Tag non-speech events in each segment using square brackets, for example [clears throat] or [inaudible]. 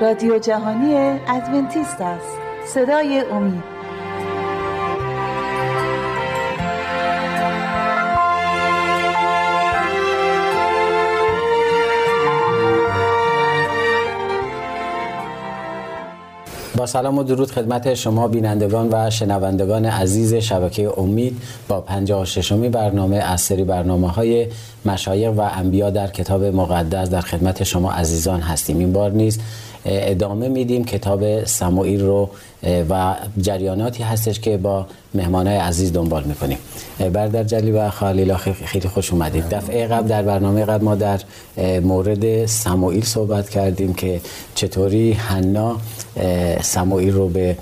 رادیو جهانی ادونتیست است. صدای امید. با سلام و درود خدمت شما بینندگان و شنوندگان عزیز شبکه امید. با 56 می برنامه از سری برنامه های مشایق و انبیا در کتاب مقدس در خدمت شما عزیزان هستیم. این بار نیست ادامه میدیم. کتاب سموئیل رو و جریاناتی هستش که با مهمانای عزیز دنبال می‌کنیم. بردر جلی و خالیلا خیلی خوش اومدید. دفعه قبل در برنامه قبل ما در مورد سموئیل صحبت کردیم که چطوری حنا سموئیل رو به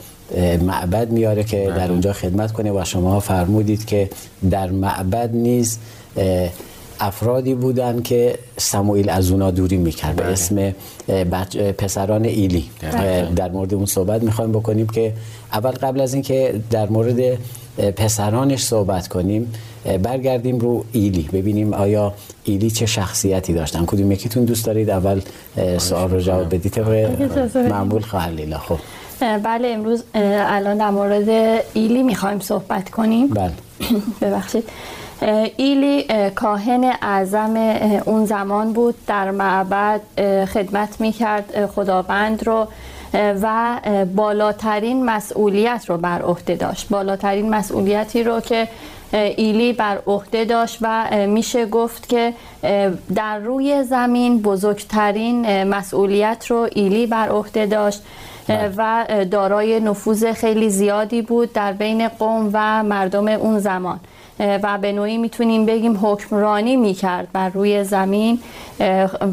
معبد میاره که در اونجا خدمت کنه و شما فرمودید که در معبد نیز افرادی بودن که سموئیل از اونا دوری می‌کرد. به. اسم پسران ایلی. بله. در مورد اون صحبت می‌خوایم بکنیم که اول قبل از اینکه در مورد پسرانش صحبت کنیم برگردیم رو ایلی. ببینیم آیا ایلی چه شخصیتی داشتن. کدوم یکیتون دوست دارید؟ اول سوال رو جواب بدید. معمول خواهر لیلا. خب. بله امروز الان در مورد ایلی می‌خوایم صحبت کنیم. بله. [clears throat] ببخشید. ایلی کاهن اعظم اون زمان بود در معبد خدمت می‌کرد خداوند رو و بالاترین مسئولیت رو بر عهده داشت بالاترین مسئولیتی رو که ایلی بر عهده داشت و میشه گفت که در روی زمین بزرگترین مسئولیت رو ایلی بر عهده داشت بله. و دارای نفوذ خیلی زیادی بود در بین قوم و مردم اون زمان و به نوعی می‌تونیم بگیم حکمرانی می‌کرد بر روی زمین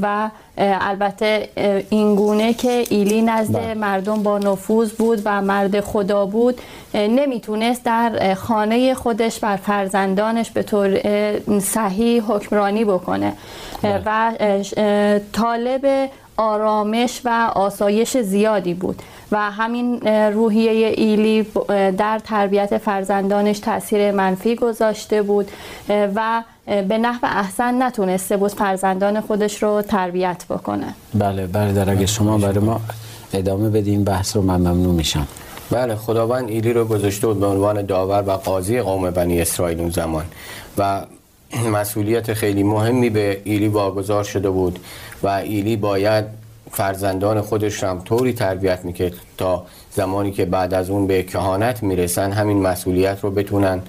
و البته این گونه که ایلی نزد بله. مردم با نفوذ بود و مرد خدا بود نمی‌تونست در خانه خودش بر فرزندانش به طور صحیح حکمرانی بکنه بله. و طالب آرامش و آسایش زیادی بود و همین روحیه ایلی در تربیت فرزندانش تاثیر منفی گذاشته بود و به نحو احسن نتونسته بود فرزندان خودش رو تربیت بکنه. بله برادر اگه شما برای ما ادامه بدین بحث رو من ممنون میشم. بله خداوند ایلی رو گذاشته بود به عنوان داور و قاضی قوم بنی اسرائیل اون زمان و [clears throat] مسئولیت خیلی مهمی به ایلی واگذار شده بود. و ایلی باید فرزندان خودش هم طوری تربیت می‌کرد تا زمانی که بعد از اون به کهانت می‌رسن همین مسئولیت رو بتونن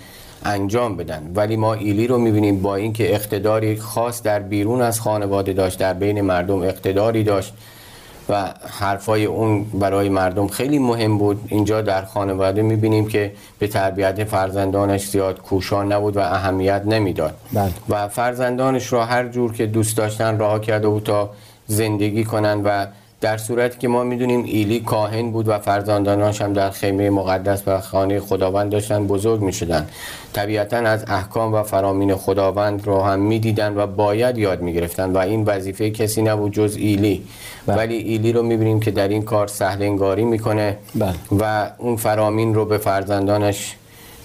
انجام بدن. ولی ما ایلی رو می‌بینیم با اینکه اقتداری خاص در بیرون از خانواده داشت در بین مردم اقتداری داشت. و حرفای اون برای مردم خیلی مهم بود اینجا در خانواده می‌بینیم که به تربیت فرزندانش زیاد کوشان نبود و اهمیت نمی‌داد بله. و فرزندانش را هر جور که دوست داشتن راه کرده بود تا زندگی کنن و در صورتی که ما می‌دونیم ایلی کاهن بود و فرزندانش هم در خیمه مقدس و خانه خداوند داشتن بزرگ می‌شدن طبیعتا از احکام و فرامین خداوند رو هم می‌دیدن و باید یاد می‌گرفتن و این وظیفه کسی نبود جز ایلی بله. ولی ایلی رو می‌بینیم که در این کار سهل انگاری می‌کنه بله. و اون فرامین رو به فرزندانش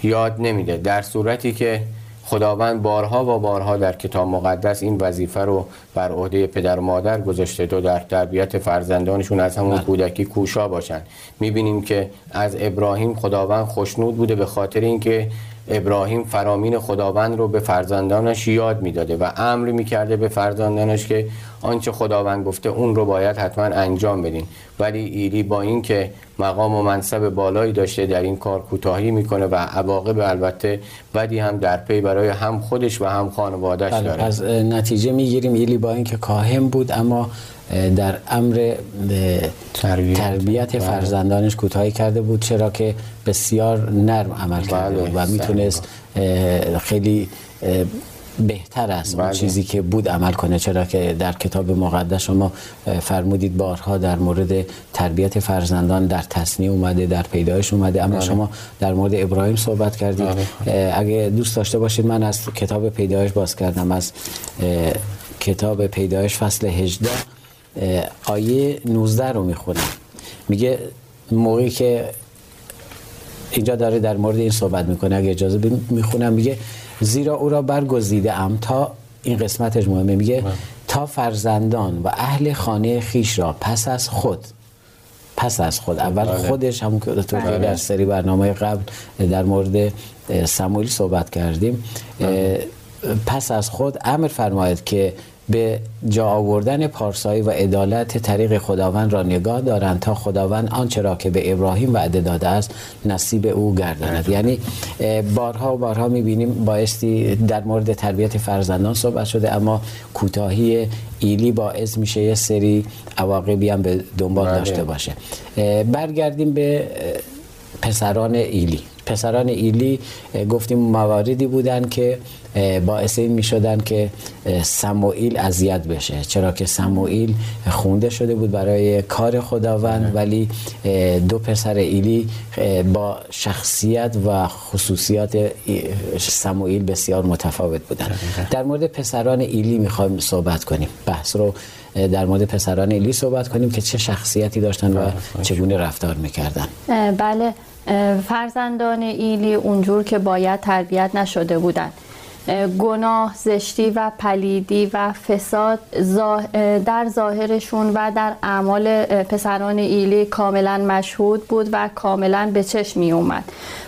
یاد نمیده در صورتی که خداوند بارها و بارها در کتاب مقدس این وظیفه رو بر عهده پدر و مادر گذاشته تا در تربیت فرزندانشون از همون بله. کودکی کوشا باشن می‌بینیم که از ابراهیم خداوند خوشنود بوده به خاطر اینکه ابراهیم فرامین خداوند رو به فرزندانش یاد می‌داده و امر می‌کرده به فرزندانش که آنچه خداوند گفته اون رو باید حتما انجام بدین. ولی ایلی با اینکه مقام و منصب بالایی داشته در این کار کوتاهی می‌کنه و عواقب البته بدی هم در پی برای هم خودش و هم خانوادهش بله، داره. از نتیجه می‌گیریم ایلی با اینکه کاهن بود اما در امر تربیت, تربیت بله. فرزندانش کوتاهی کرده بود چرا که بسیار نرم عمل کرده بود و می‌تونست خیلی بهتر است اون بله. چیزی که بود عمل کنه. چرا که در کتاب مقدس شما فرمودید بارها در مورد تربیت فرزندان در تصنیع اومده در پیدایش اومده. اما بله. شما در مورد ابراهیم صحبت کردید. اگه دوست داشته باشید من از کتاب پیدایش باز کردم. از کتاب پیدایش فصل 18 آیه 19 رو می‌خونم میگه موقعی که اینجا داره در مورد این صحبت می‌کنه اگه اجازه می‌خونم میگه زیرا او را برگزیده ام تا این قسمتش مهمه میگه بله. تا فرزندان و اهل خانه خیش را پس از خود پس از خود اول بله. خودش همون که بله. در سری برنامه قبل در مورد سموئیل صحبت کردیم. پس از خود امر فرماید که به جا آوردن پارسایی و عدالت طریق خداوند را نگاه دارند تا خداوند آنچه را که به ابراهیم وعده داده است نصیب او گرداند. یعنی بارها و بارها می‌بینیم بایستی در مورد تربیت فرزندان صحبت شده اما کوتاهی ایلی باعث میشه یه سری عواقبی هم به دنبال بله. داشته باشه. برگردیم به پسران ایلی. پسران ایلی گفتیم مواردی بودن که باعث این می شدن که سموئیل اذیت بشه. چرا که سموئیل خونده شده بود برای کار خداوند ولی دو پسر ایلی با شخصیت و خصوصیات سموئیل بسیار متفاوت بودن. در مورد پسران ایلی می‌خوایم صحبت کنیم. بحث رو در مورد پسران ایلی صحبت کنیم که چه شخصیتی داشتن و چگونه رفتار می‌کردن. بله فرزندان ایلی اونجور که باید تربیت نشده بودند. گناه زشتی و پلیدی و فساد در ظاهرشون و در اعمال پسران ایلی کاملا مشهود بود و کاملا به چشم می اومد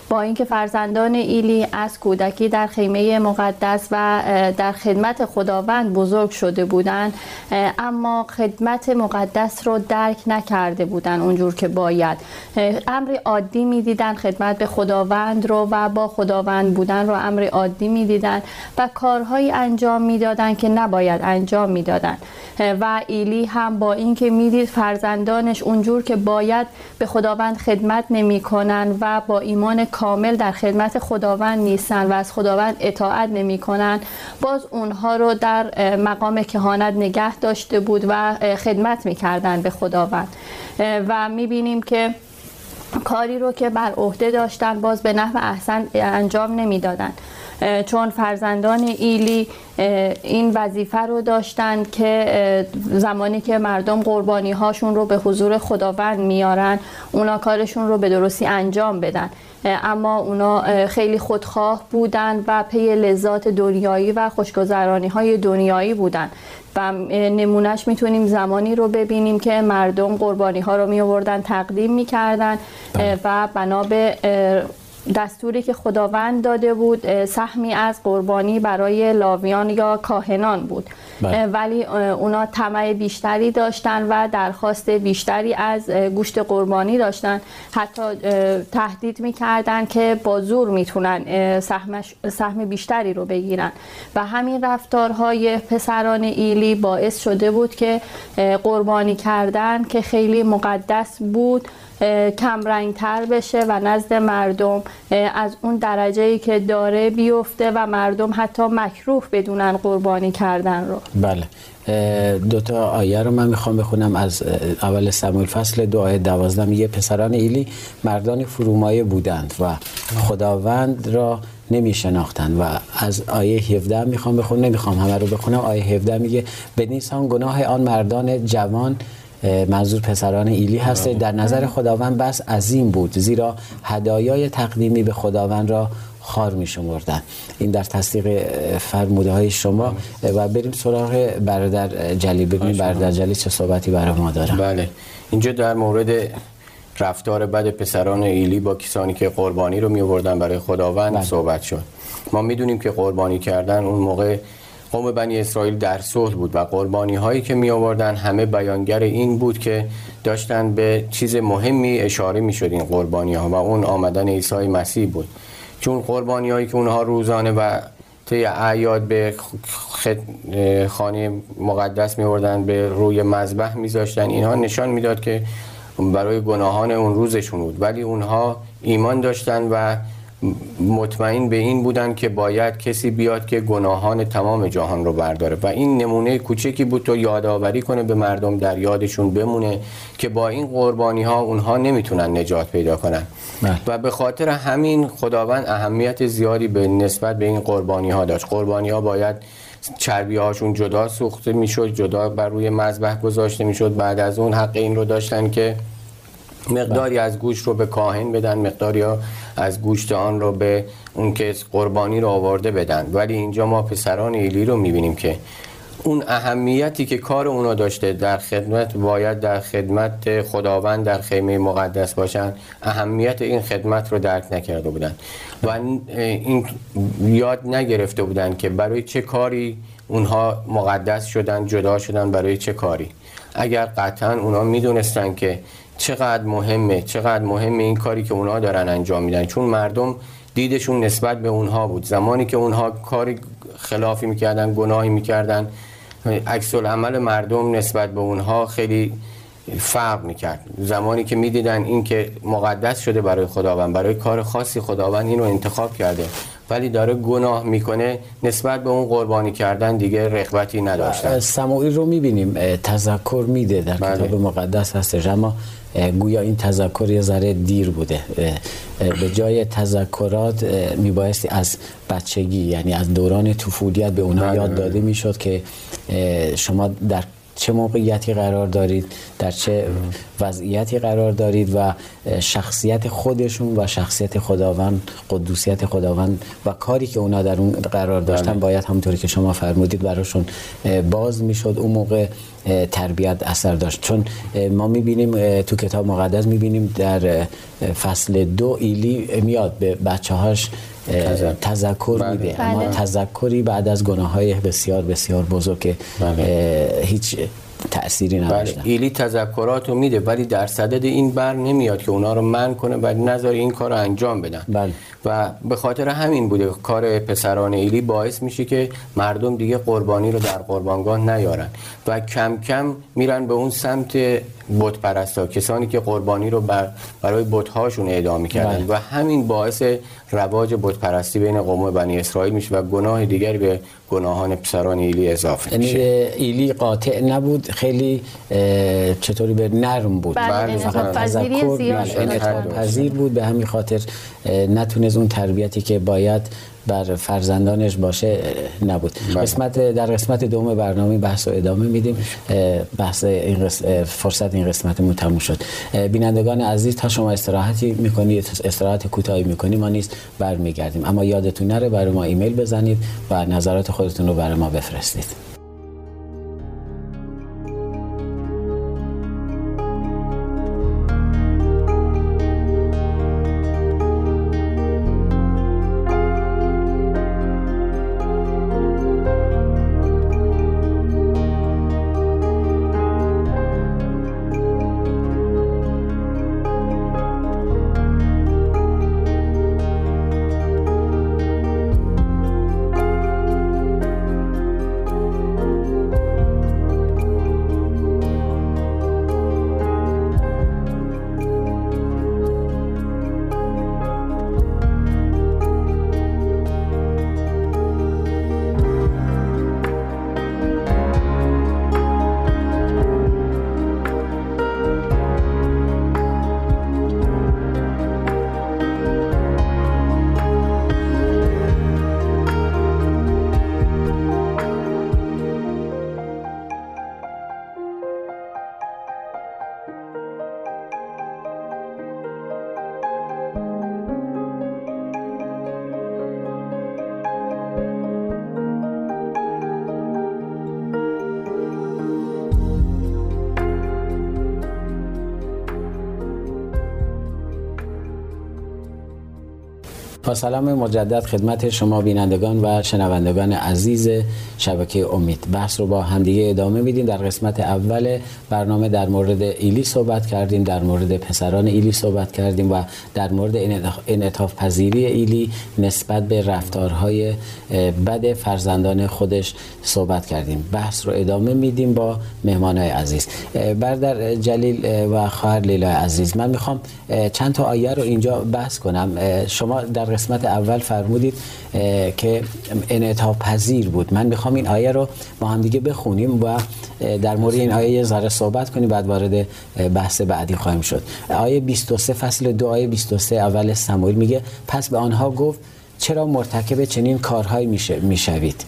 با اینکه فرزندان ایلی از کودکی در خیمه مقدس و در خدمت خداوند بزرگ شده بودند اما خدمت مقدس رو درک نکرده بودند اونجور که باید. امر عادی می‌دیدن خدمت به خداوند رو و با خداوند بودن رو امر عادی می‌دیدن و کارهایی انجام می‌دادن که نباید انجام می‌دادن. و ایلی هم با اینکه می‌دید فرزندانش اونجور که باید به خداوند خدمت نمی‌کنن و با ایمان کامل در خدمت خداوند نیستن و از خداوند اطاعت نمی‌کنن باز اونها رو در مقام کهانت نگه داشته بود و خدمت می‌کردن به خداوند. و می‌بینیم که کاری رو که بر عهده داشتن باز به نحو احسن انجام نمی‌دادند چون فرزندان ایلی این وظیفه رو داشتند که زمانی که مردم قربانی هاشون رو به حضور خداوند میارن اونا کارشون رو به درستی انجام بدن. اما اونا خیلی خودخواه بودن و پی لذات دنیایی و خوشگذرانی های دنیایی بودن. و نمونهش می‌تونیم زمانی رو ببینیم که مردم قربانی ها رو می آوردن تقدیم می‌کردن. بله. و بنا به دستوری که خداوند داده بود سهمی از قربانی برای لاویان یا کاهنان بود. ولی اونا طمع بیشتری داشتن و درخواست بیشتری از گوشت قربانی داشتن. حتی تهدید می‌کردن که با زور می‌تونن سهم بیشتری رو بگیرن. و همین رفتارهای پسران ایلی باعث شده بود که قربانی کردن که خیلی مقدس بود کم تر بشه و نزد مردم از اون درجه ای که داره بیفته و مردم حتی مکروه بدونن قربانی کردن رو. بله. دو تا آیه رو من می‌خوام بخونم. از اول سموئیل فصل دو آیه دوازده میگه پسران ایلی مردان فرومایه بودند و خداوند را نمی شناختند و از آیه 17 می‌خوام بخونم. نمی‌خوام همه رو بخونم. آیه 17 میگه به نیسان گناه آن مردان جوان منظور پسران ایلی هست. در نظر خداوند بس عظیم بود زیرا هدایای تقدیمی به خداوند را خار می شمردن. این در تصدیق فرموده های شما. و بریم سراغ برادر جلی ببینیم برادر جلی چه صحبتی برای ما دارن بله. اینجا در مورد رفتار بد پسران ایلی با کسانی که قربانی رو می آوردن برای خداوند بله. صحبت شد. ما می‌دونیم که قربانی کردن اون موقع قوم بنی اسرائیل در صلح بود و قربانی هایی که می آوردن همه بیانگر این بود که داشتن به چیز مهمی اشاره می شد این قربانی ها و اون آمدن عیسی مسیح بود. چون قربانی هایی که اونها روزانه و طی اعیاد به خانه مقدس می آوردن به روی مذبح میذاشتن اینها نشان می‌داد که برای گناهان اون روزشون بود. ولی اونها ایمان داشتن و مطمئن به این بودن که باید کسی بیاد که گناهان تمام جهان رو برداره. و این نمونه کوچکی بود تو یادآوری کنه به مردم در یادشون بمونه که با این قربانی ها اونها نمی‌تونن نجات پیدا کنن. بله. و به خاطر همین خداوند اهمیت زیادی به نسبت به این قربانی ها داشت. قربانی ها باید چربی هاشون جدا سوخته می‌شد جدا بر روی مذبح گذاشته می‌شد. بعد از اون حق این رو داشتن که مقداری از گوشت رو به کاهن بدن مقداری از گوشت آن رو به اون که قربانی رو آورده بدن. ولی اینجا ما پسران ایلی رو می‌بینیم که اون اهمیتی که کار اونا داشته در خدمت باید در خدمت خداوند در خیمه مقدس باشن. اهمیت این خدمت رو درک نکرده بودن. و این یاد نگرفته بودن که برای چه کاری اونها مقدس شدن جدا شدن برای چه کاری. اگر قطعا اونا می‌دونستن که چقدر مهمه چقدر مهمه این کاری که اونها دارن انجام میدن. چون مردم دیدشون نسبت به اونها بود. زمانی که اونها کاری خلافی می‌کردن گناهی می‌کردن عکس عمل مردم نسبت به اونها خیلی فرق می‌کرد. زمانی که می‌دیدن این که مقدس شده برای خداوند برای کار خاصی خداوند اینو انتخاب کرده. ولی داره گناه می‌کنه نسبت به اون قربانی کردن دیگه رغبتی نداشتن سموئیل رو می‌بینیم تذکر میده در بله. کتاب مقدس هستش اما گویا این تذکر یه ذره دیر بوده به جای تذکرات میبایستی از بچگی یعنی از دوران طفولیت به اونها بله، یاد. داده می‌شد که شما در چه موقعیتی قرار دارید در چه وضعیتی قرار دارید و شخصیت خودشون و شخصیت خداوند قدوسیت خداوند و کاری که اونا در اون قرار داشتن بله. باید همونطوری که شما فرمودید براشون باز می‌شد اون موقع تربیت اثر داشت چون ما می‌بینیم تو کتاب مقدس می‌بینیم در فصل دو ایلی میاد به بچه هاش تذکر بله. میده اما بله. تذکری بعد از گناه های بسیار بسیار بزرگ که بله. هیچ تأثیری نداشتن بله. ایلی تذکرات رو میده ولی در صدد این بر نمیاد که اونا رو من کنه و نظر این کار رو انجام بدن بله. و به خاطر همین بوده کار پسران ایلی باعث میشه که مردم دیگه قربانی رو در قربانگاه نیارن و کم کم میرن به اون سمت بت پرستا کسانی که قربانی رو بر برای بت هاشون اعدام می‌کردن بله. و همین باعث رواج بت پرستی بین قوم بنی اسرائیل میشه و گناه دیگری به گناهان پسران ایلی اضافه یعنی میشه ایلی قاطع نبود خیلی چطوری به نرم بود بله, بله. فقط تذکر پذیر بود به همین خاطر نتونست اون تربیتی که باید بر فرزندانش باشه نبود. بله. قسمت در قسمت دوم برنامه بحث و ادامه میدیم. بحث این فرصت این قسمتمون تموم شد. بینندگان عزیز تا شما استراحتی می‌کنید استراحت کوتاهی می‌کنی ما نیست برمیگردیم. اما یادتون نره برای ما ایمیل بزنید و نظرات خودتون رو برای ما بفرستید. با سلام مجدد خدمت شما بینندگان و شنوندگان عزیز شبکه امید. بحث رو با همدیگه ادامه میدیم. در قسمت اول برنامه در مورد ایلی صحبت کردیم در مورد پسران ایلی صحبت کردیم و در مورد انعطاف پذیری ایلی نسبت به رفتارهای بد فرزندان خودش صحبت کردیم. بحث رو ادامه میدیم با مهمانای عزیز. بردر جلیل و خواهر لیلا عزیز من می‌خوام چند تا آیه رو اینجا بحث کنم. شما در قسمت اول فرمودید که انعطاف پذیر بود. من می‌خوام این آیه رو با هم دیگه بخونیم و در مورد این آیه یه ذره صحبت کنیم بعد وارد بحث بعدی خواهیم شد. آیه 23 فصل دو آیه 23 اول سموئیل میگه پس به آنها گفت چرا مرتکب چنین کارهایی می‌شوید؟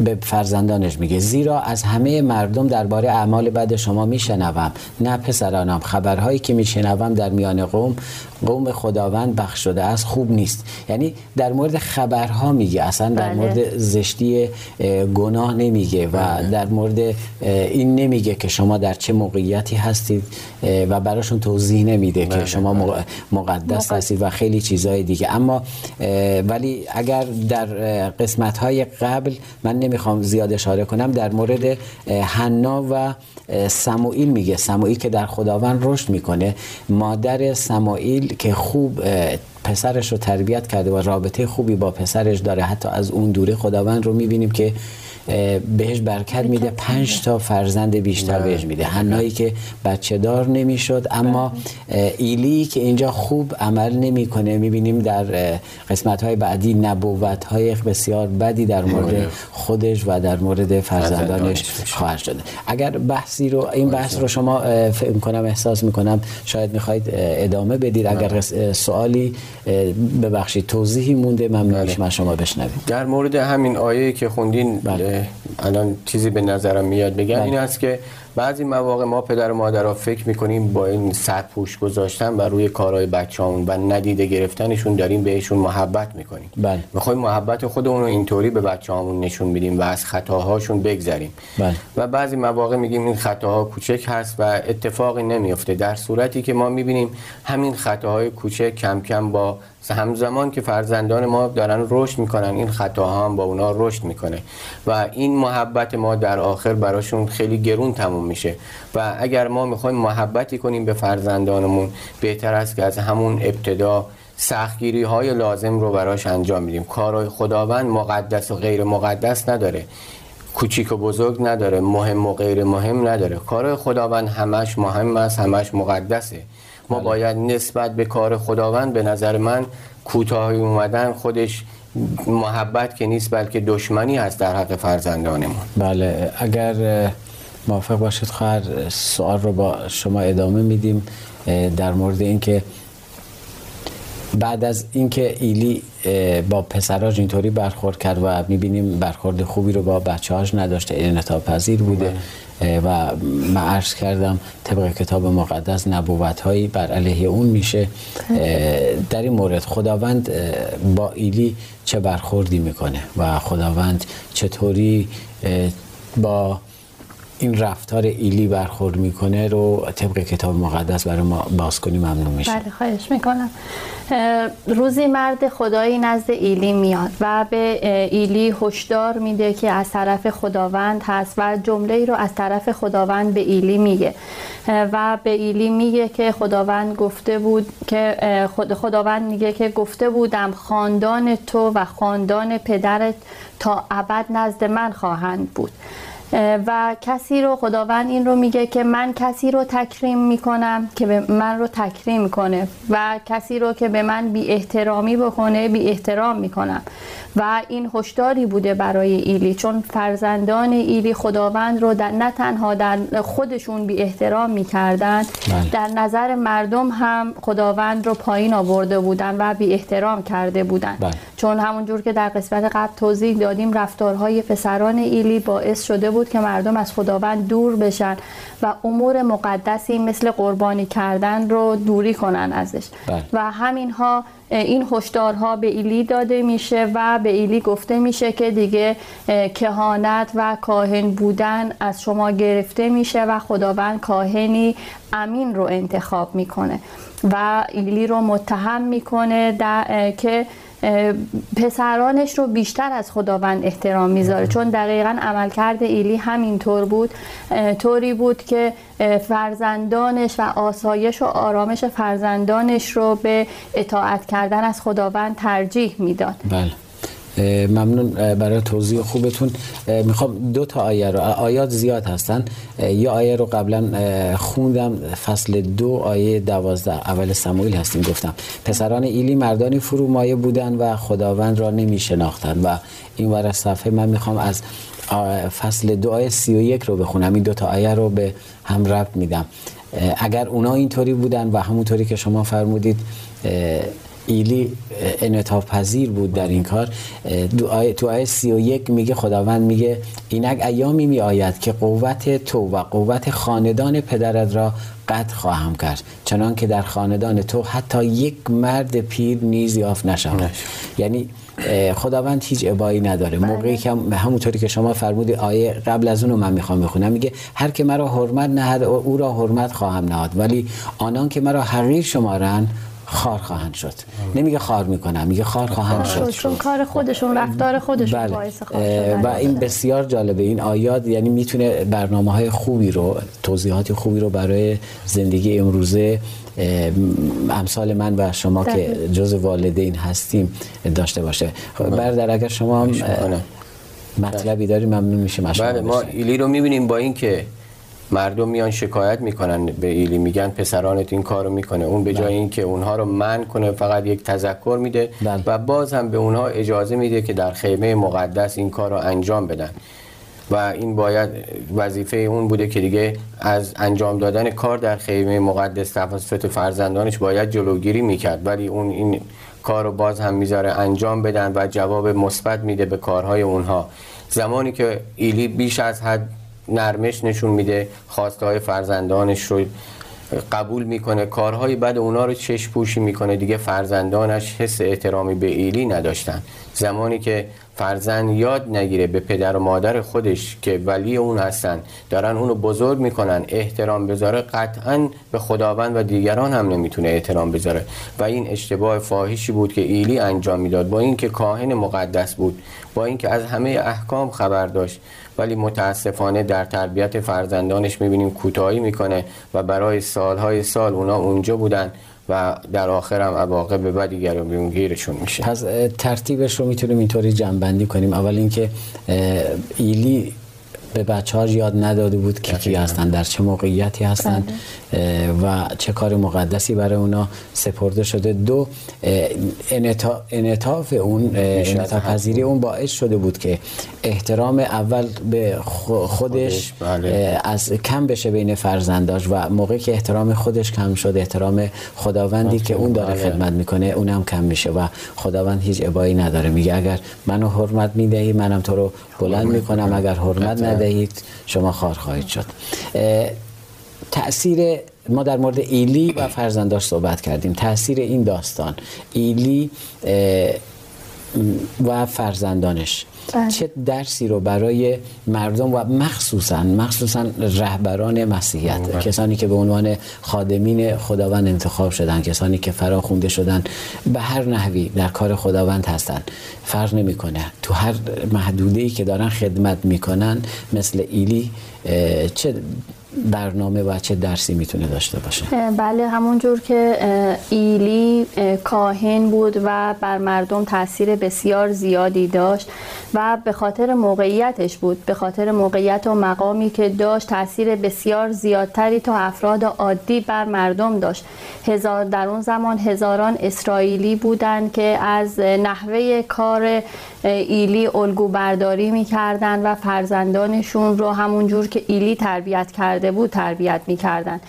به فرزندانش میگه زیرا از همه مردم درباره اعمال بد شما میشنوم. نه پسرانم خبرهایی که میشنوم در میان قوم قوم خداوند بخش شده از خوب نیست. یعنی در مورد خبرها میگه اصلا در بله. مورد زشتی اه، گناه نمیگه و در مورد این نمیگه که شما در چه موقعیتی هستید و براشون توضیح نمیده که بله، شما بله. مق- مقدس هستید و خیلی چیزهای دیگه. اما ولی اگر در قسمت های قبل من نمی‌خوام زیاد اشاره کنم در مورد حنا و سموئیل میگه. سموئیل که در خداوند رشد می‌کنه. مادر سموئیل که خوب پسرش رو تربیت کرده و رابطه خوبی با پسرش داره. حتی از اون دوره خداوند رو می‌بینیم که بهش برکت میده. پنج تا فرزند بیشتر بهش میده. حنایی که بچه دار نمی‌شد اما اه، ایلی که اینجا خوب عمل نمی‌کنه. می‌بینیم در قسمت های بعدی نبوت های بسیار بدی در مورد خودش و در مورد فرزندانش. خواهد شده اگر بحثی رو این بحث رو شما فکر کنم احساس می‌کنم شاید می‌خواید ادامه بدید. اگر سوالی ببخشید توضیحی مونده من میشم از شما بشنویم در مورد همین آیه که خوندین بله. الان چیزی به نظرم میاد بگم بله. این است که بعضی مواقع ما پدر و مادرها فکر می‌کنیم با این سرپوش گذاشتن بر روی کارهای بچه‌مون و ندیده گرفتنشون داریم بهشون محبت می‌کنیم بله. می‌خوایم محبت خودمون رو اینطوری به بچه‌هامون نشون بدیم و از خطاهاشون بگذریم بله. و بعضی مواقع میگیم این خطاها کوچک هست و اتفاقی نمیفته در صورتی که ما می‌بینیم همین خطاهای کوچک کم کم با همزمان که فرزندان ما دارن رشد می‌کنن این خطاها هم با اونا رشد می‌کنه. و این محبت ما در آخر براشون خیلی گرون تموم میشه. و اگر ما می‌خوایم محبتی کنیم به فرزندانمون بهتر است که از همون ابتدا سختگیری های لازم رو براش انجام میدیم کارهای خداوند مقدس و غیر مقدس نداره. کوچیک و بزرگ نداره. مهم و غیر مهم نداره. کار خداوند همش مهم است همش مقدسه. ما باید نسبت به کار خداوند به نظر من کوتاهی اومدن خودش محبت که نیست بلکه دشمنی هست در حق فرزندانمون. بله. اگر موافق باشید خواهر سوال رو با شما ادامه میدیم در مورد اینکه بعد از اینکه ایلی با پسراش اینطوری برخورد کرد و می‌بینیم برخورد خوبی رو با بچه هاش نداشته. انعطاف پذیر بوده. اه، و من عرض کردم طبق کتاب مقدس نبوت هایی بر علیه اون میشه. در این مورد خداوند با ایلی چه برخوردی می‌کنه و خداوند چطوری با این رفتار ایلی برخورد می‌کنه رو طبق کتاب مقدس برای ما باز کنی ممنون میشه بله خواهش می‌کنم. روزی مرد خدایی نزد ایلی میاد و به ایلی هشدار میده که از طرف خداوند هست و جمله ای رو از طرف خداوند به ایلی میگه. و به ایلی میگه که خداوند گفته بود که خد- خداوند میگه که گفته بودم خاندان تو و خاندان پدرت تا ابد نزد من خواهند بود. و کسی رو خداوند این رو میگه که من کسی رو تکریم می‌کنم که به من رو تکریم می‌کنه و کسی رو که به من بی احترامی بکنه بی احترام می‌کنم و این هشداری بوده برای ایلی چون فرزندان ایلی خداوند رو در نه تنها در خودشون بی احترام می‌کردن بله. در نظر مردم هم خداوند رو پایین آورده بودن و بی احترام کرده بودن بله. چون همونجور که در قسمت قبل توضیح دادیم رفتارهای پسران ایلی باعث شده بود که مردم از خداوند دور بشن و امور مقدسی مثل قربانی کردن رو دوری کنن ازش بله. و همینها این هشدارها به ایلی داده میشه و به ایلی گفته میشه که دیگه کهانت و کاهن بودن از شما گرفته میشه و خداوند کاهنی امین رو انتخاب می‌کنه و ایلی رو متهم می‌کنه که پسرانش رو بیشتر از خداوند احترام می‌ذاره. چون دقیقا عملکرد ایلی همینطور بود اه، طوری بود که فرزندانش و آسایش و آرامش فرزندانش رو به اطاعت کردن از خداوند ترجیح می‌داد. بله. ممنون برای توضیح خوبتون. می‌خوام دو تا آیه رو آیات زیاد هستن. یه آیه رو قبلا خوندم. فصل دو آیه دوازده. اول سموئیل هستیم گفتم. پسران ایلی مردانی فرومایه بودن و خداوند را نمی شناختن و این ور صفحه من می‌خوام از فصل دو آیه سی و یک رو بخونم. این دو تا آیه رو به هم ربط میدم. اگر اونا اینطوری بودن و همونطوری که شما فرمودید ایلی انعطاف پذیر بود در این کار. تو آیه سی و یک میگه خداوند میگه اینک ایامی می آید که قوت تو و قوت خاندان پدرت را قطع خواهم کرد. چنان که در خاندان تو حتی یک مرد پیر نیز یافت نشود. یعنی خداوند هیچ ابایی نداره. بله. موقعی که همونطوری که شما فرمودی آیه قبل از اونو من می‌خوام بخونم. میگه هر که مرا حرمت نهد او را حرمت خواهم نهاد. ولی آنان که مرا حقیر شمارن خار خواهند شد. نمیگه خار می‌کنم میگه خار خواهند شد. چون کار خودشون رفتار خودشون بله. باعث و این بسیار جالبه. این آیات یعنی می‌تونه برنامه های خوبی رو توضیحات خوبی رو برای زندگی امروزه امثال من و شما که جز والدین هستیم داشته باشه. خب بردر اگر شما مطلبی داری ممنون میشیم بله ما ایلی رو می‌بینیم با اینکه مردم میان شکایت می‌کنن به ایلی میگن پسرانت این کارو می‌کنه اون به جای. اینکه اونها رو من کنه فقط یک تذکر میده بله. و باز هم به اونها اجازه میده که در خیمه مقدس این کار رو انجام بدن و این باید وظیفه اون بوده که دیگه از انجام دادن کار در خیمه مقدس توسط فرزندانش باید جلوگیری می‌کرد ولی اون این کار رو باز هم می‌ذاره انجام بدن و جواب مثبت میده به کارهای اونها زمانی که ایلی بیش از حد نرمش نشون میده خواسته های فرزندانش رو قبول می‌کنه. کارهای بعد اونا رو چشم پوشی می‌کنه. دیگه فرزندانش حس احترامی به ایلی نداشتن. زمانی که فرزند یاد نگیره به پدر و مادر خودش که ولی اون هستن دارن اونو بزرگ می‌کنن احترام بذاره قطعا به خداوند و دیگران هم نمی‌تونه احترام بذاره. و این اشتباه فاحشی بود که ایلی انجام می‌داد. با اینکه کاهن مقدس بود با اینکه از همه احکام خبر داشت. ولی متاسفانه در تربیت فرزندانش می‌بینیم کوتاهی می‌کنه و برای سالهای سال اونا اونجا بودن و در آخر هم عواقب بدی گیرشون میشه. پس ترتیبش رو می‌تونیم اینطوری جنبندی کنیم. اول اینکه ایلی به بچه ها یاد نداده بود که کی هستن در چه موقعیتی هستن. بله. و چه کار مقدسی برای اونا سپرده شده. دو انعطاف اون انعطاف پذیری اون باعث شده بود که احترام اول به خودش بله. از کم بشه بین فرزنداش و موقعی که احترام خودش کم شد احترام خداوندی که اون داره بله. خدمت می‌کنه اونم کم میشه و خداوند هیچ ابایی نداره. میگه اگر منو حرمت می‌دهی منم تو رو بلند می‌کنم. اگر حرمت ندهید شما خار خواهید شد. تأثیر ما در مورد ایلی و فرزنداش صحبت کردیم تاثیر این داستان ایلی و فرزندانش بله. چه درسی رو برای مردم و مخصوصا مخصوصا رهبران مسیحیت بله. کسانی که به عنوان خادمین خداوند انتخاب شدن کسانی که فراخونده شدن به هر نحوی در کار خداوند هستن فرق نمی‌کنه تو هر محدوده ای که دارن خدمت می‌کنن مثل ایلی چه برنامه و چه درسی می‌تونه داشته باشه؟ بله همونجور که ایلی کاهن بود و بر مردم تاثیر بسیار زیادی داشت و به خاطر موقعیتش بود. به خاطر موقعیت و مقامی که داشت تاثیر بسیار زیادتری تا افراد عادی بر مردم داشت. هزار در اون زمان هزاران اسرائیلی بودند که از نحوه کار ایلی الگو برداری می‌کردن و فرزندانشون رو همونجور که ایلی تربیت کرده بود تربیت می‌کردن.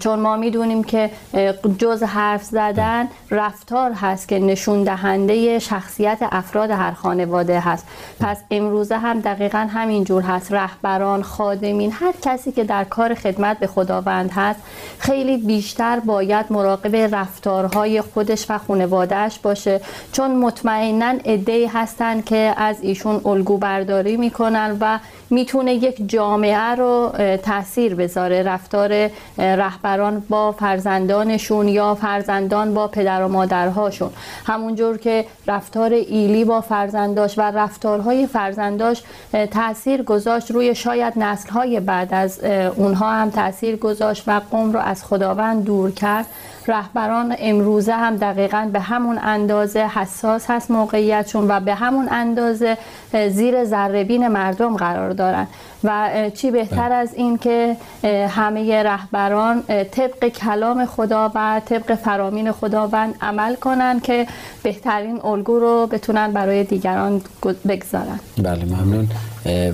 چون ما می‌دونیم که جز حرف زدن رفتار هست که نشون دهنده شخصیت افراد هر خانواده هست. پس امروزه هم دقیقا همینجور هست. رهبران خادمین هر کسی که در کار خدمت به خداوند هست خیلی بیشتر باید مراقب رفتارهای خودش و خانوادهش باشه. چون مطمئنا ادهی هستن که از ایشون الگو برداری می‌کنن و می‌تونه یک جامعه رو تاثیر بذاره رفتار رهبران با فرزندانشون یا فرزندان با پدر و مادرهاشون. همونجور که رفتار ایلی با فرزنداش و رفتارهای فرزنداش تاثیر گذاشت روی شاید نسلهای بعد از اونها هم تاثیر گذاشت و قوم رو از خداوند دور کرد. رهبران امروزه هم دقیقا به همون اندازه حساس هست موقعیتشون و به همون اندازه زیر ذربین مردم قرار دارن. و چی بهتر از این که همه رهبران طبق کلام خدا و طبق فرامین خداوند عمل کنن که بهترین الگو رو بتونن برای دیگران بگذارن. بله ممنون.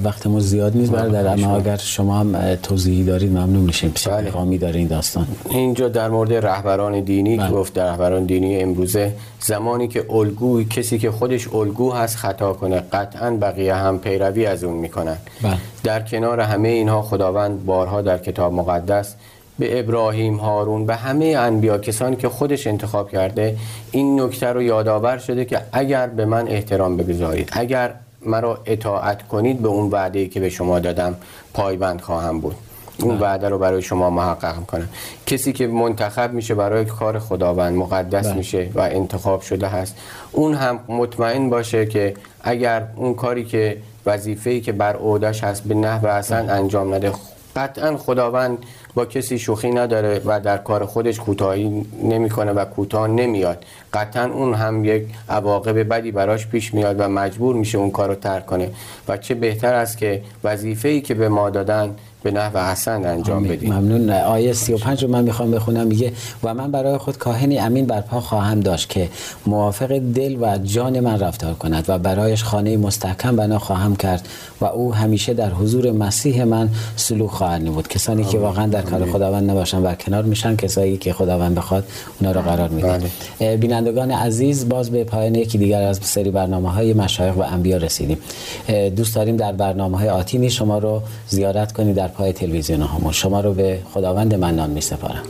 وقتمون زیاد نیست برادر اما اگر شما هم توضیحی دارید ممنون میشیم چه بله. پیغامی داره این داستان اینجا در مورد رهبران دینی بله. گفت در رهبران دینی امروزه زمانی که الگوی کسی که خودش الگو هست خطا کنه قطعا بقیه هم پیروی از اون می‌کنن بله. در کنار همه اینها خداوند بارها در کتاب مقدس به ابراهیم هارون به همه انبیا کسانی که خودش انتخاب کرده این نکته رو یادآور شده که اگر به من احترام بگذارید اگر مرا اطاعت کنید به اون وعده که به شما دادم پایبند خواهم بود. اون وعده رو برای شما محقق می‌کنم. کسی که منتخب میشه برای کار خداوند مقدس بله. میشه و انتخاب شده هست اون هم مطمئن باشه که اگر اون کاری که وظیفه‌ای که بر عهدهش هست به نحو اصلا انجام نده قطعا خداوند با کسی شوخی نداره و در کار خودش کوتاهی نمی‌کنه و کوتاه نمیاد. قطعا اون هم یک عواقب بدی براش پیش میاد و مجبور میشه اون کار رو ترک کنه. و چه بهتر است که وظیفه‌ای که به ما دادن به نحو حسن انجام آمین. بدیم ممنون. آیه 35 رو من می‌خوام بخونم. میگه و من برای خود کاهنی امین برپا خواهم داشت که موافق دل و جان من رفتار کند و برایش خانه مستحکم بنا خواهم کرد و او همیشه در حضور مسیح من سلوک خواهد نمود. کسانی که واقعا در کار خداوند نباشن و کنار میشن کسایی که خداوند بخواد اونا رو قرار میده بله. بینندگان عزیز باز به پایان یکی دیگر از سری برنامه های مشایخ و انبیا رسیدیم. دوست داریم در برنامه های آتی شما رو زیارت کنید در پای تلویزیون هامون. شما رو به خداوند منان می سپارم